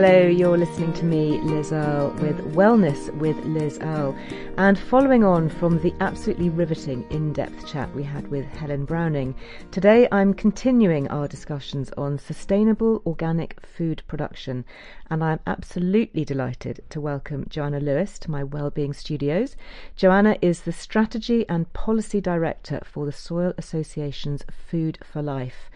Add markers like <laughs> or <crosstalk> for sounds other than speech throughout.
Hello, you're listening to me, Liz Earle, with Wellness with Liz Earle. And following on from the absolutely riveting in depth chat we had with Helen Browning, today I'm continuing our discussions on sustainable organic food production. And I'm absolutely delighted to welcome Joanna Lewis to my Wellbeing Studios. Joanna is the Strategy and Policy Director for the Soil Association's Food for Life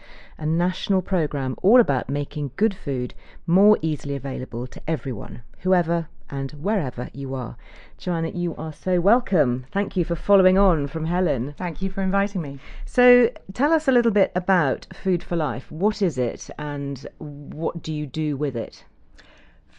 a national programme all about making good food more easily available to everyone, whoever and wherever you are. Joanna, you are so welcome. Thank you for following on from Helen. Thank you for inviting me. So, tell us a little bit about Food for Life. What is it and what do you do with it?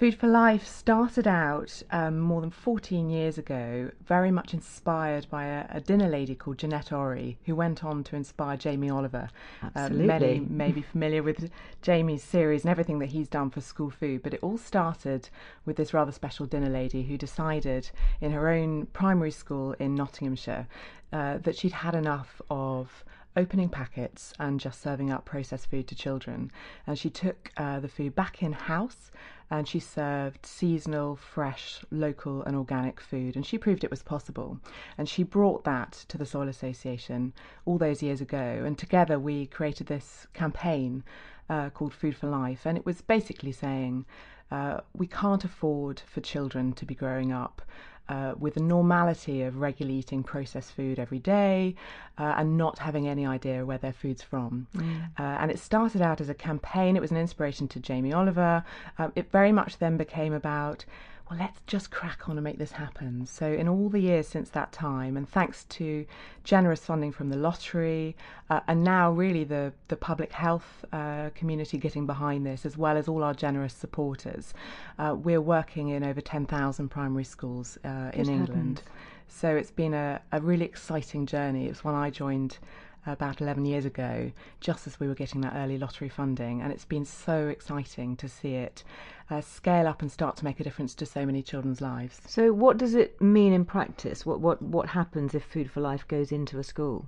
Food for Life started out um, more than 14 years ago, very much inspired by a, a, dinner lady called Jeanette Orrey, who went on to inspire Jamie Oliver. Absolutely. Uh, <laughs> many may be familiar with Jamie's series and everything that he's done for school food, but it all started with this rather special dinner lady who decided in her own primary school in Nottinghamshire uh, that she'd had enough of opening packets and just serving up processed food to children. And she took uh, the food back in house and she served seasonal, fresh, local, and organic food. And she proved it was possible. And she brought that to the Soil Association all those years ago. And together we created this campaign uh, called Food for Life. And it was basically saying uh, we can't afford for children to be growing up uh, with the normality of regularly eating processed food every day uh, and not having any idea where their food's from. Mm. Uh, and it started out as a campaign, it was an inspiration to Jamie Oliver. Um, it very much then became about well, let's just crack on and make this happen. So, in all the years since that time, and thanks to generous funding from the lottery, uh, and now really the, the public health uh, community getting behind this, as well as all our generous supporters, uh, we're working in over 10,000 primary schools uh, in England. So, it's been a, a really exciting journey. It was when I joined about 11 years ago, just as we were getting that early lottery funding. And it's been so exciting to see it uh, scale up and start to make a difference to so many children's lives. So, what does it mean in practice? What, what, what happens if Food for Life goes into a school?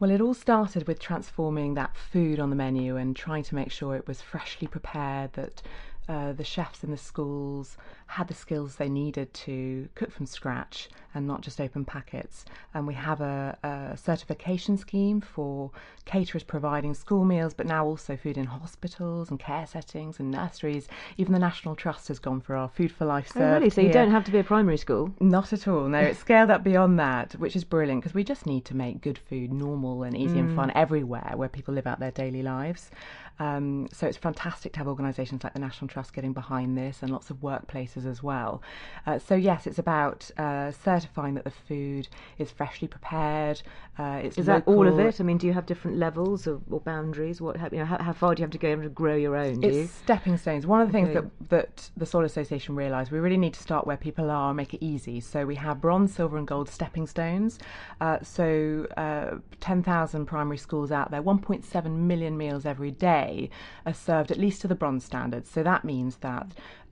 Well, it all started with transforming that food on the menu and trying to make sure it was freshly prepared, that uh, the chefs in the schools had the skills they needed to cook from scratch and not just open packets. And we have a, a, certification scheme for caterers providing school meals, but now also food in hospitals and care settings and nurseries. Even the National Trust has gone for our Food for Life service. Oh, really? So here. you don't have to be a primary school? Not at all. No, it's scaled up beyond that, which is brilliant because we just need to make good food normal and easy mm. and fun everywhere where people live out their daily lives. Um, so it's fantastic to have organisations like the National Trust getting behind this and lots of workplaces as well. Uh, so yes, it's about uh, certifying that the food is freshly prepared. Uh, it's is local. that all of it? I mean, do you have different levels or, or boundaries? What you know, how, how, far do you have to go to grow your own? it's you? stepping stones. One of the okay. things that that the Soil Association realised we really need to start where people are and make it easy. So we have bronze, silver, and gold stepping stones. Uh, so uh, ten thousand primary schools out there, one point seven million meals every day are served at least to the bronze standards. So that means that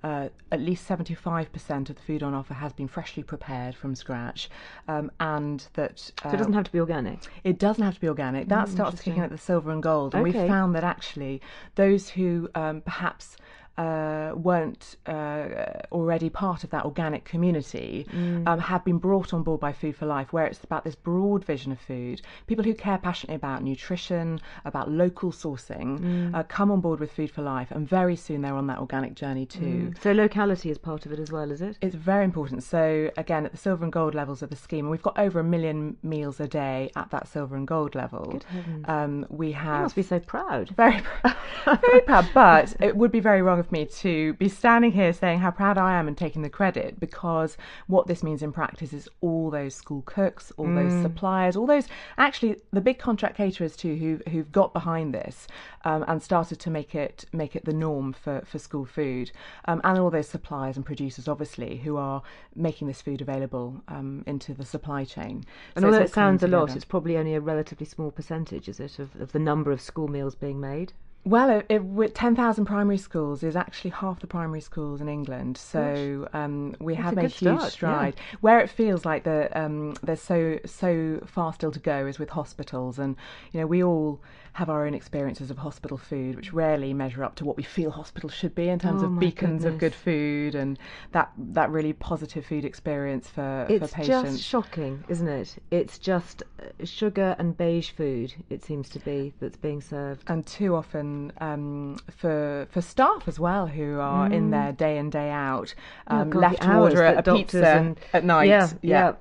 uh, at least 75% of the food on offer has been freshly prepared from scratch, um, and that. Uh, so it doesn't have to be organic? It doesn't have to be organic. That mm, starts kicking at the silver and gold, and okay. we've found that actually those who um, perhaps uh, weren't uh, already part of that organic community um, have been brought on board by Food for Life, where it's about this broad vision of food. People who care passionately about nutrition, about local sourcing, uh, come on board with Food for Life, and very soon they're on that organic journey too. So locality is part of it as well, is it? It's very important. So again, at the silver and gold levels of the scheme, we've got over a million meals a day at that silver and gold level. Good heavens. Um, we You have must be so proud. very, <laughs> very proud. But it would be very wrong of me to be standing here saying how proud I am and taking the credit because what this means in practice is all those school cooks, all those suppliers, all those actually the big contract caterers too who who've got behind this um, and started to make it make it the norm for for school food, um, and all those suppliers and producers obviously who are making this food available um, into the supply chain. And So although it sounds a lot, it's probably only a relatively small percentage, is it, of, of the number of school meals being made? Well, it, it, with 10,000 primary schools is actually half the primary schools in England. So um, we That's have a made good huge start, stride. Where it feels like the, um, there's so so far still to go is with hospitals. And, you know, we all have our own experiences of hospital food, which rarely measure up to what we feel hospitals should be in terms Oh, of beacons of good food and that, that really positive food experience for, It's for patients. It's just shocking, isn't it? It's just uh, sugar and beige food, it seems to be, that's being served. and too often um, for for staff as well who are in there day in day out, Oh, um, God, left to order a, pizza and- at night. Yeah, yeah.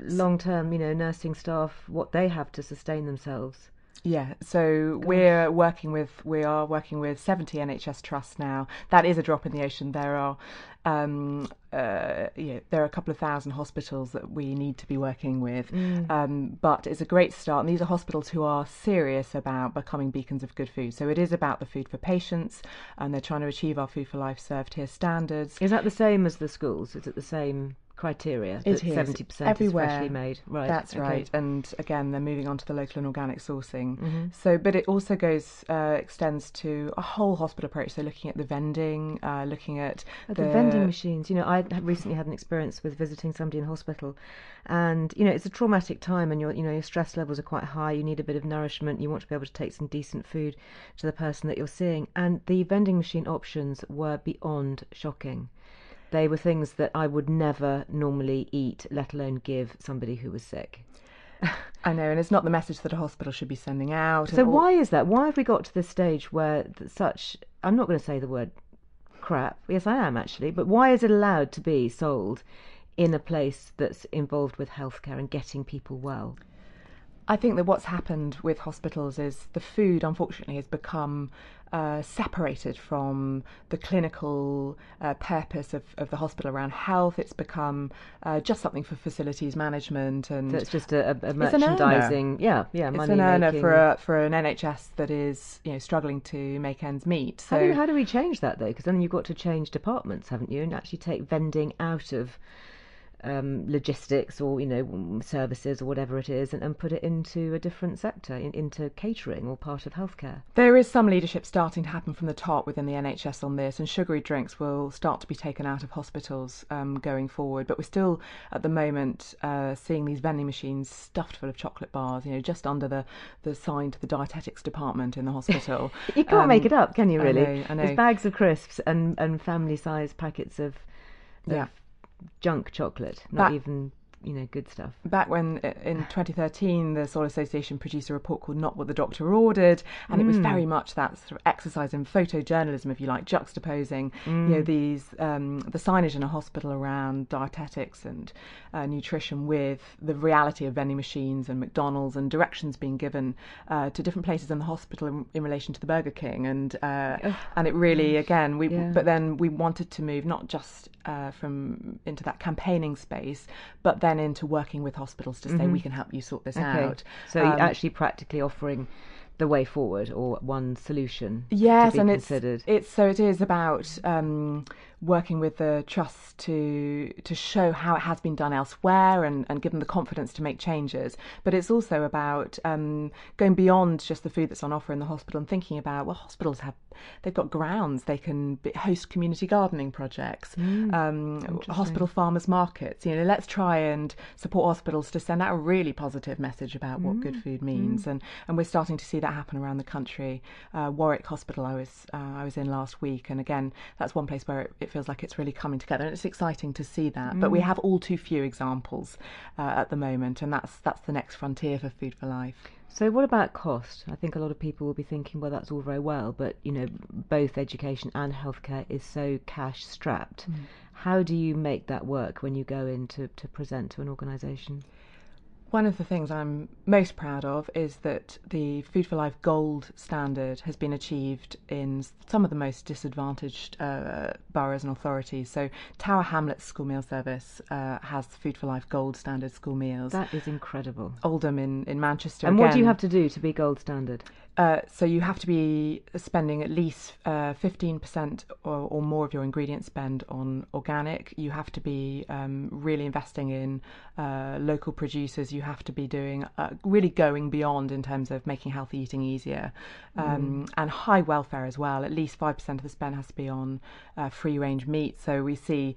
Long term, you know, nursing staff, what they have to sustain themselves. Yeah, so we're working with we are working with 70 NHS trusts now. That is a drop in the ocean. There are um, uh, yeah, there are a couple of thousand hospitals that we need to be working with, um, but it's a great start. And these are hospitals who are serious about becoming beacons of good food. So it is about the food for patients, and they're trying to achieve our Food for Life served here standards. Is that the same as the schools? Is it the same criteria? It that. 70% everywhere. is freshly made. Right. That's okay. right. And again, they're moving on to the local and organic sourcing. Mm-hmm. So, but it also goes uh, extends to a whole hospital approach. So, looking at the vending, uh, looking at At the, vending machines, you know, I recently had an experience with visiting somebody in hospital, and you know, it's a traumatic time, and your, you know, your stress levels are quite high. You need a bit of nourishment. You want to be able to take some decent food to the person that you're seeing, and the vending machine options were beyond shocking. They were things that I would never normally eat, let alone give somebody who was sick. <laughs> I know, and it's not the message that a hospital should be sending out. So why is that? Why have we got to this stage where such? I'm not going to say the word crap. Yes, I am actually. But why is it allowed to be sold in a place that's involved with healthcare and getting people well? I think that what's happened with hospitals is the food, unfortunately, has become uh, separated from the clinical uh, purpose of, of the hospital around health. It's become uh, just something for facilities management and So it's just a, a, a It's an earner. merchandising. Yeah, yeah, it's an earner for a, for an NHS that is you know struggling to make ends meet. So How do, how do we change that though? Because then you've got to change departments, haven't you, and actually take vending out of um, logistics or you know services or whatever it is, and, and put it into a different sector, in, into catering or part of healthcare. There is some leadership starting to happen from the top within the NHS on this, and sugary drinks will start to be taken out of hospitals um, going forward. But we're still, at the moment, uh, seeing these vending machines stuffed full of chocolate bars, you know, just under the, the sign to the dietetics department in the hospital. <laughs> You can't make Um, it up, can you? I Really? know, I know. There's bags of crisps and and family-sized packets of, of Yeah. Junk chocolate, not even you know good stuff. Back when uh, in 2013 the Soil Association produced a report called Not What the Doctor Ordered, and it was very much that sort of exercise in photojournalism, if you like, juxtaposing you know these um, the signage in a hospital around dietetics and uh, nutrition with the reality of vending machines and McDonald's and directions being given uh, to different places in the hospital in, in relation to the Burger King, and uh, and it really again we Yeah. but then we wanted to move not just uh, from into that campaigning space, but then into working with hospitals to say we can help you sort this Mm-hmm. Okay, out. so you're Um, actually practically offering the way forward or one solution. yes, and considered. it's it's so it is about um, working with the trusts to to show how it has been done elsewhere and, and give them the confidence to make changes. But it's also about um, going beyond just the food that's on offer in the hospital and thinking about well, hospitals have they've got grounds they can be, host community gardening projects, Mm, um, hospital farmers markets. You know, let's try and support hospitals to send out a really positive message about what Mm, good food means, and and we're starting to see that that happen around the country. Uh, Warwick Hospital, I was uh, I was in last week, and again, that's one place where it, it, feels like it's really coming together, and it's exciting to see that. Mm. But we mm. have all too few examples uh, at the moment, and that's that's the next frontier for Food for Life. So, what about cost? I think a lot of people will be thinking, well, that's all very well, but you know, both education and healthcare is so cash strapped. Mm. How do you make that work when you go in to, to present to an organisation? One of the things I'm most proud of is that the Food for Life Gold standard has been achieved in some of the most disadvantaged uh, boroughs and authorities. So, Tower Hamlets School Meal Service uh, has Food for Life Gold standard school meals. That is incredible. Oldham in, in Manchester. And again, what do you have to do to be gold standard? Uh, so you have to be spending at least uh, 15% or, or, more of your ingredient spend on organic. You have to be um, really investing in uh, local producers. You have to be doing uh, really going beyond in terms of making healthy eating easier um, mm. and high welfare as well. At least 5% of the spend has to be on uh, free range meat. So we see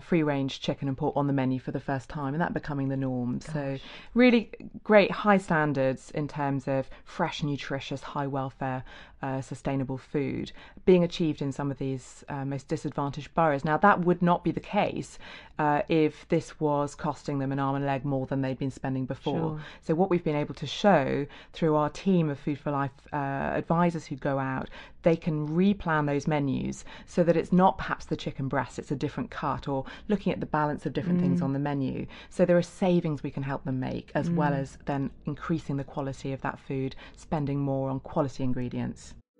free range chicken and pork on the menu for the first time and that becoming the norm. Gosh. So really great high standards in terms of fresh, nutritious high welfare, uh, sustainable food being achieved in some of these uh, most disadvantaged boroughs. Now, that would not be the case uh, if this was costing them an arm and a leg more than they'd been spending before. Sure. So, what we've been able to show through our team of Food for Life uh, advisors who go out, they can replan those menus so that it's not perhaps the chicken breast, it's a different cut, or looking at the balance of different mm. things on the menu. So, there are savings we can help them make, as mm. well as then increasing the quality of that food, spending more on quality ingredients.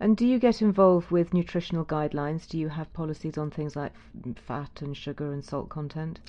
And do you get involved with nutritional guidelines? Do you have policies on things like fat and sugar and salt content?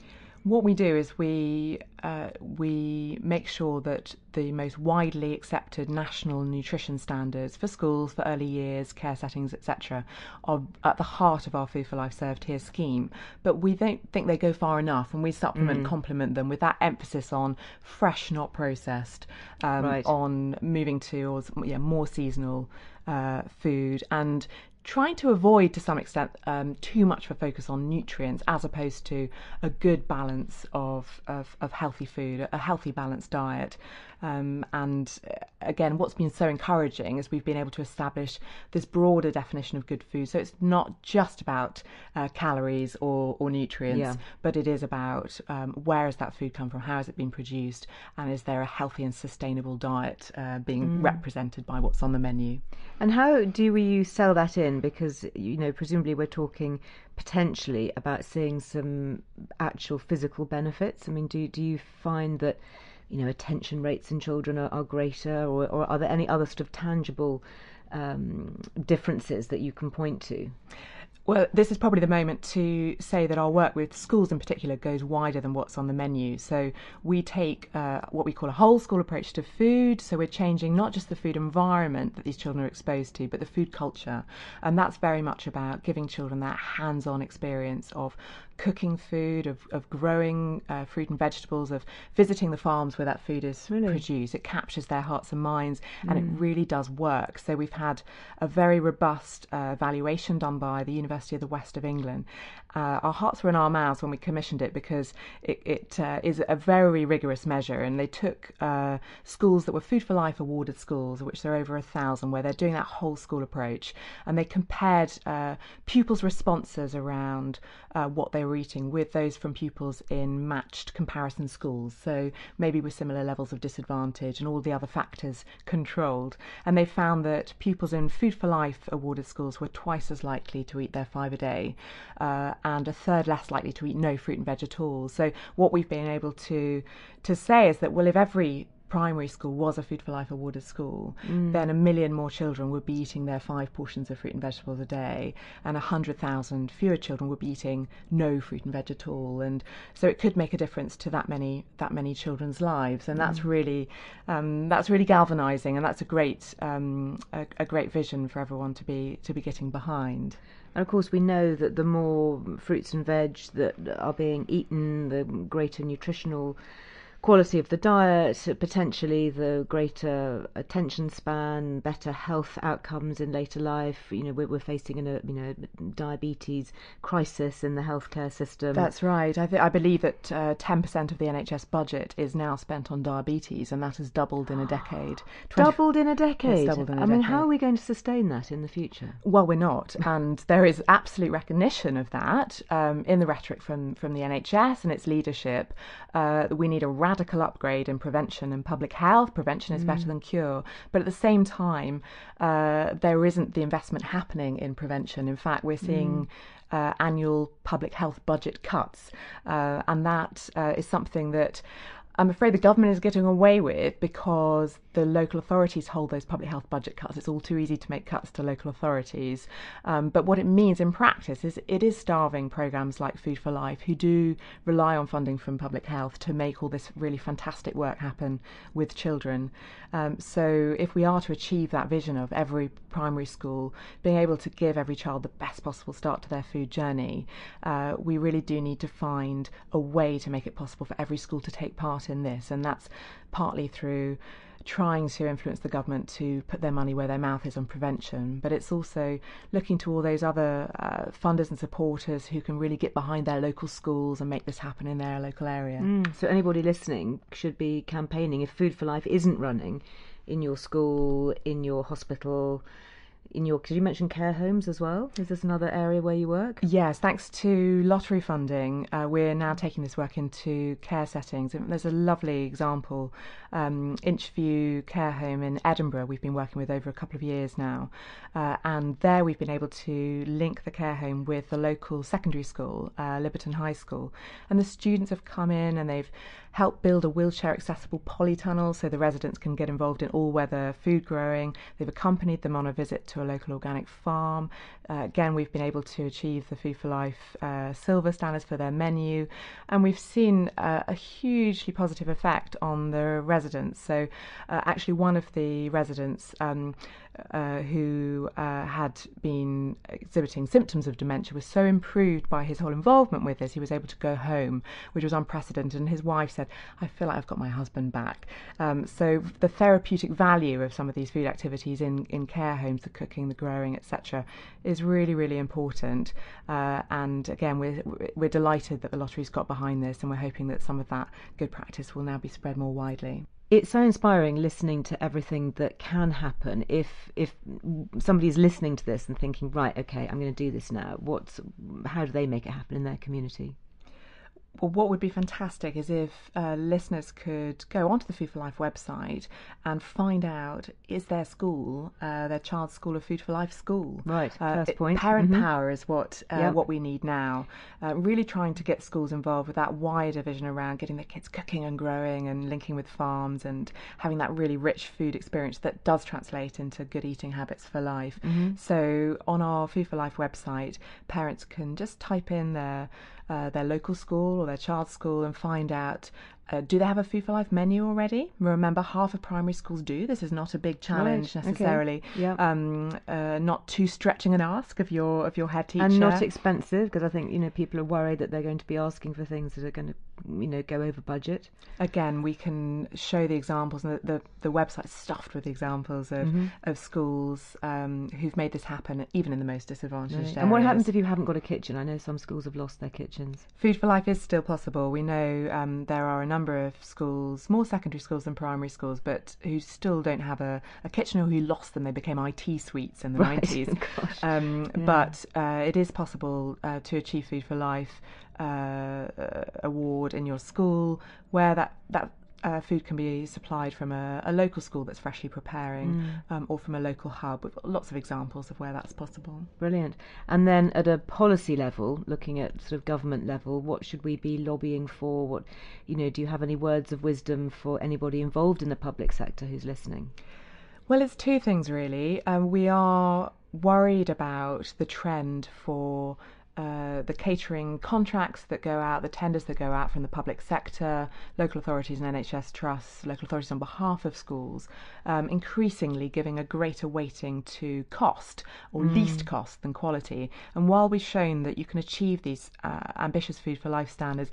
What we do is we uh, we make sure that the most widely accepted national nutrition standards for schools, for early years, care settings, etc., are at the heart of our Food for Life Served Here scheme. But we don't think they go far enough, and we supplement, mm. complement them with that emphasis on fresh, not processed, um, right. on moving towards yeah, more seasonal uh, food and trying to avoid to some extent um, too much of a focus on nutrients as opposed to a good balance of, of, of healthy food, a healthy balanced diet. Um, and uh, again, what's been so encouraging is we've been able to establish this broader definition of good food. So it's not just about uh, calories or, or nutrients, yeah. but it is about um, where has that food come from, how has it been produced, and is there a healthy and sustainable diet uh, being mm. represented by what's on the menu. And how do we sell that in? Because, you know, presumably we're talking potentially about seeing some actual physical benefits. I mean, do, do you find that you know, attention rates in children are, are greater, or, or are there any other sort of tangible um, differences that you can point to? Well, this is probably the moment to say that our work with schools in particular goes wider than what's on the menu. So we take uh, what we call a whole school approach to food. So we're changing not just the food environment that these children are exposed to, but the food culture. And that's very much about giving children that hands on experience of cooking food, of, of growing uh, fruit and vegetables, of visiting the farms where that food is really? produced. It captures their hearts and minds, and mm. it really does work. So we've had a very robust uh, evaluation done by the University of the West of England. Uh, our hearts were in our mouths when we commissioned it because it, it uh, is a very rigorous measure, and they took uh, schools that were Food for Life awarded schools, which there are over a thousand, where they're doing that whole school approach, and they compared uh, pupils' responses around what they were eating with those from pupils in matched comparison schools, so maybe with similar levels of disadvantage and all the other factors controlled. And they found that pupils in Food for Life awarded schools were twice as likely to eat their five a day uh, and a third less likely to eat no fruit and veg at all. So what we've been able to to say is that well if every primary school was a Food for Life awarded school, mm. then a million more children would be eating their five portions of fruit and vegetables a day, and a 100,000 fewer children would be eating no fruit and veg at all. And so it could make a difference to that many that many children's lives, and that's mm. really um, that's really galvanising, and that's a great um, a, a great vision for everyone to be to be getting behind. And of course, we know that the more fruits and veg that are being eaten, the greater nutritional quality of the diet, potentially the greater attention span, better health outcomes in later life. You know, we're, we're facing a you know diabetes crisis in the healthcare system. That's right. I, th- I believe that uh, ten percent of the NHS budget is now spent on diabetes, and that has doubled in a decade. <gasps> 20... doubled in a decade. doubled in a I decade. I mean, how are we going to sustain that in the future? Well, we're not, and there is absolute recognition of that um, in the rhetoric from from the NHS and its leadership. Uh, we need a radical radical upgrade in prevention and public health. Prevention is mm. better than cure. But at the same time, uh, there isn't the investment happening in prevention. In fact, we're seeing. Mm. Uh, annual public health budget cuts, uh, and that uh, is something that I'm afraid the government is getting away with because the local authorities hold those public health budget cuts. It's all too easy to make cuts to local authorities. Um, but what it means in practice is it is starving programs like Food for Life, who do rely on funding from public health to make all this really fantastic work happen with children. Um, so if we are to achieve that vision of every primary school being able to give every child the best possible start to their food journey, uh, we really do need to find a way to make it possible for every school to take part in this. And that's partly through trying to influence the government to put their money where their mouth is on prevention, but it's also looking to all those other uh, funders and supporters who can really get behind their local schools and make this happen in their local area. Mm. So, anybody listening should be campaigning if Food for Life isn't running in your school, in your hospital, in your did you mention care homes as well. Is this another area where you work? Yes thanks to lottery funding uh, we're now taking this work into care settings. There's a lovely example um, inchview care home in edinburgh we've been working with over a couple of years now. Uh, and there we've been able to link the care home with the local secondary school uh, liberton high school. And the students have come in and they've helped build a wheelchair accessible polytunnel so the residents can get involved in all weather food growing. They've accompanied them on a visit to a local organic farm. Uh, again, we've been able to achieve the Food for Life uh, silver standards for their menu, and we've seen uh, a hugely positive effect on the residents. So, uh, actually, one of the residents um, uh, who uh, had been exhibiting symptoms of dementia was so improved by his whole involvement with this, he was able to go home, which was unprecedented. And his wife said, I feel like I've got my husband back. Um, so the therapeutic value of some of these food activities in, in care homes, the cooking, the growing, etc., is really, really important. Uh, and again, we're, we're delighted that the lottery's got behind this, and we're hoping that some of that good practice will now be spread more widely it's so inspiring listening to everything that can happen if if somebody's listening to this and thinking right okay i'm going to do this now. What's how do they make it happen in their community well, what would be fantastic is if uh, listeners could go onto the Food for Life website and find out is their school, uh, their child's school, a Food for Life school. Right, Uh, first it- point. Parent Mhm. power is what uh, Yep. what we need now. Uh, really trying to get schools involved with that wider vision around getting their kids cooking and growing and linking with farms and having that really rich food experience that does translate into good eating habits for life. Mm-hmm. So on our Food for Life website, parents can just type in their uh, their local school their child's school and find out. Uh, do they have a Food for Life menu already? Remember, half of primary schools do. This is not a big challenge Right, okay. necessarily. Yep. Um, uh, not too stretching an ask of your of your head teacher. and not expensive because I think you know people are worried that they're going to be asking for things that are going to you know go over budget. Again, we can show the examples, and the, the, the website's stuffed with examples of, Mm-hmm. of schools um, who've made this happen, even in the most disadvantaged And what happens if you haven't got a kitchen? I know some schools have lost their kitchens. Food for Life is still possible. We know um, there are a number of schools, more secondary schools than primary schools, but who still don't have a, a kitchen or who lost them. They became IT suites in the Right. <laughs> 90s. Gosh. Um, But uh, it is possible uh, to achieve Food for Life uh, uh, award in your school where that, that uh, food can be supplied from a, a local school that's freshly preparing um, or from a local hub. We've got lots of examples of where that's possible. Brilliant. And then at a policy level, looking at sort of government level, what should we be lobbying for? What, you know, do you have any words of wisdom for anybody involved in the public sector who's listening? Well, it's two things really. Um, we are worried about the trend for uh, the catering contracts that go out, the tenders that go out from the public sector, local authorities and NHS trusts, local authorities on behalf of schools, um, increasingly giving a greater weighting to cost or least cost than quality. And while we've shown that you can achieve these uh, ambitious food for life standards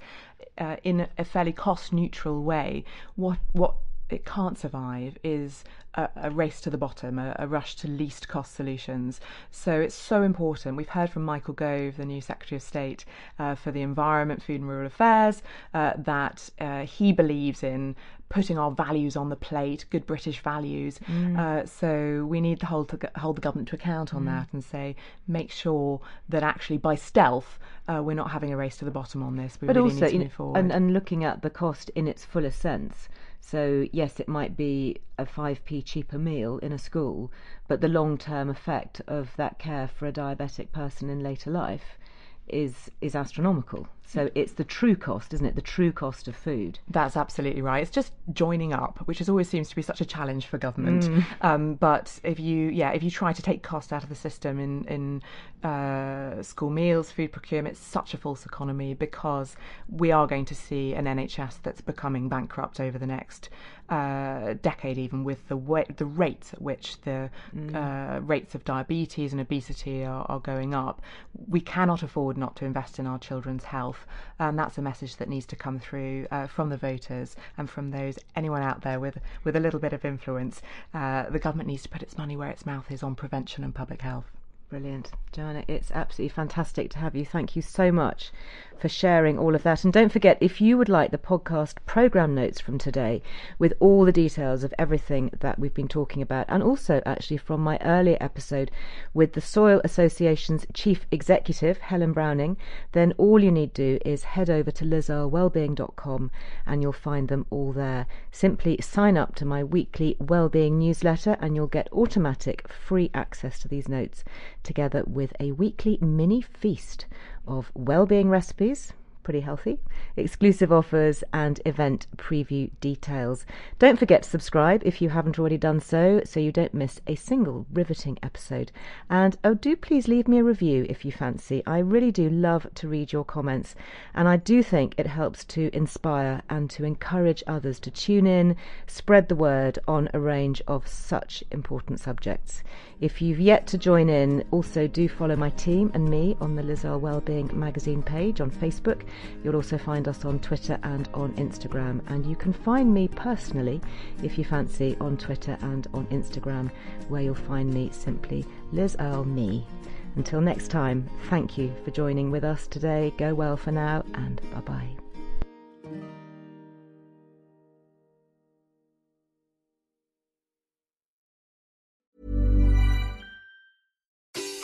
uh, in a fairly cost neutral way, what what it can't survive is a, a race to the bottom, a, a rush to least cost solutions. So it's so important. We've heard from Michael Gove, the new Secretary of State uh, for the Environment, Food and Rural Affairs, uh, that uh, he believes in putting our values on the plate, good British values. Uh, so we need to hold, to hold the government to account on that and say, make sure that actually by stealth, uh, we're not having a race to the bottom on this. We but really also, need to move forward. and, and looking at the cost in its fullest sense. So yes, it might be a five p cheaper meal in a school, but the long term effect of that care for a diabetic person in later life is is astronomical. So it's the true cost, isn't it? The true cost of food. That's absolutely right. It's just joining up, which is always seems to be such a challenge for government. Um, but if you, yeah, if you try to take cost out of the system in in uh, school meals, food procurement, it's such a false economy because we are going to see an NHS that's becoming bankrupt over the next uh, decade, even with the way, the rates at which the uh, rates of diabetes and obesity are, are going up. We cannot afford not to invest in our children's health, and that's a message that needs to come through uh, from the voters and from those anyone out there with with a little bit of influence. Uh, the government needs to put its money where its mouth is on prevention and public health. Brilliant. Joanna, it's absolutely fantastic to have you. Thank you so much for sharing all of that. And don't forget, if you would like the podcast program notes from today with all the details of everything that we've been talking about, and also actually from my earlier episode with the Soil Association's Chief Executive, Helen Browning, then all you need to do is head over to lizearlewellbeing.com and you'll find them all there. Simply sign up to my weekly wellbeing newsletter and you'll get automatic free access to these notes together with a weekly mini feast of well-being recipes pretty healthy exclusive offers and event preview details. Don't forget to subscribe if you haven't already done so so you don't miss a single riveting episode. And oh do please leave me a review if you fancy. I really do love to read your comments and i do think it helps to inspire and to encourage others to tune in spread the word on a range of such important subjects if you've yet to join in, also do follow my team and me on the Liz Earle Wellbeing magazine page on Facebook. You'll also find us on Twitter and on Instagram. And you can find me personally, if you fancy, on Twitter and on Instagram, where you'll find me simply Liz Earle Me. Until next time, thank you for joining with us today. Go well for now, and bye bye.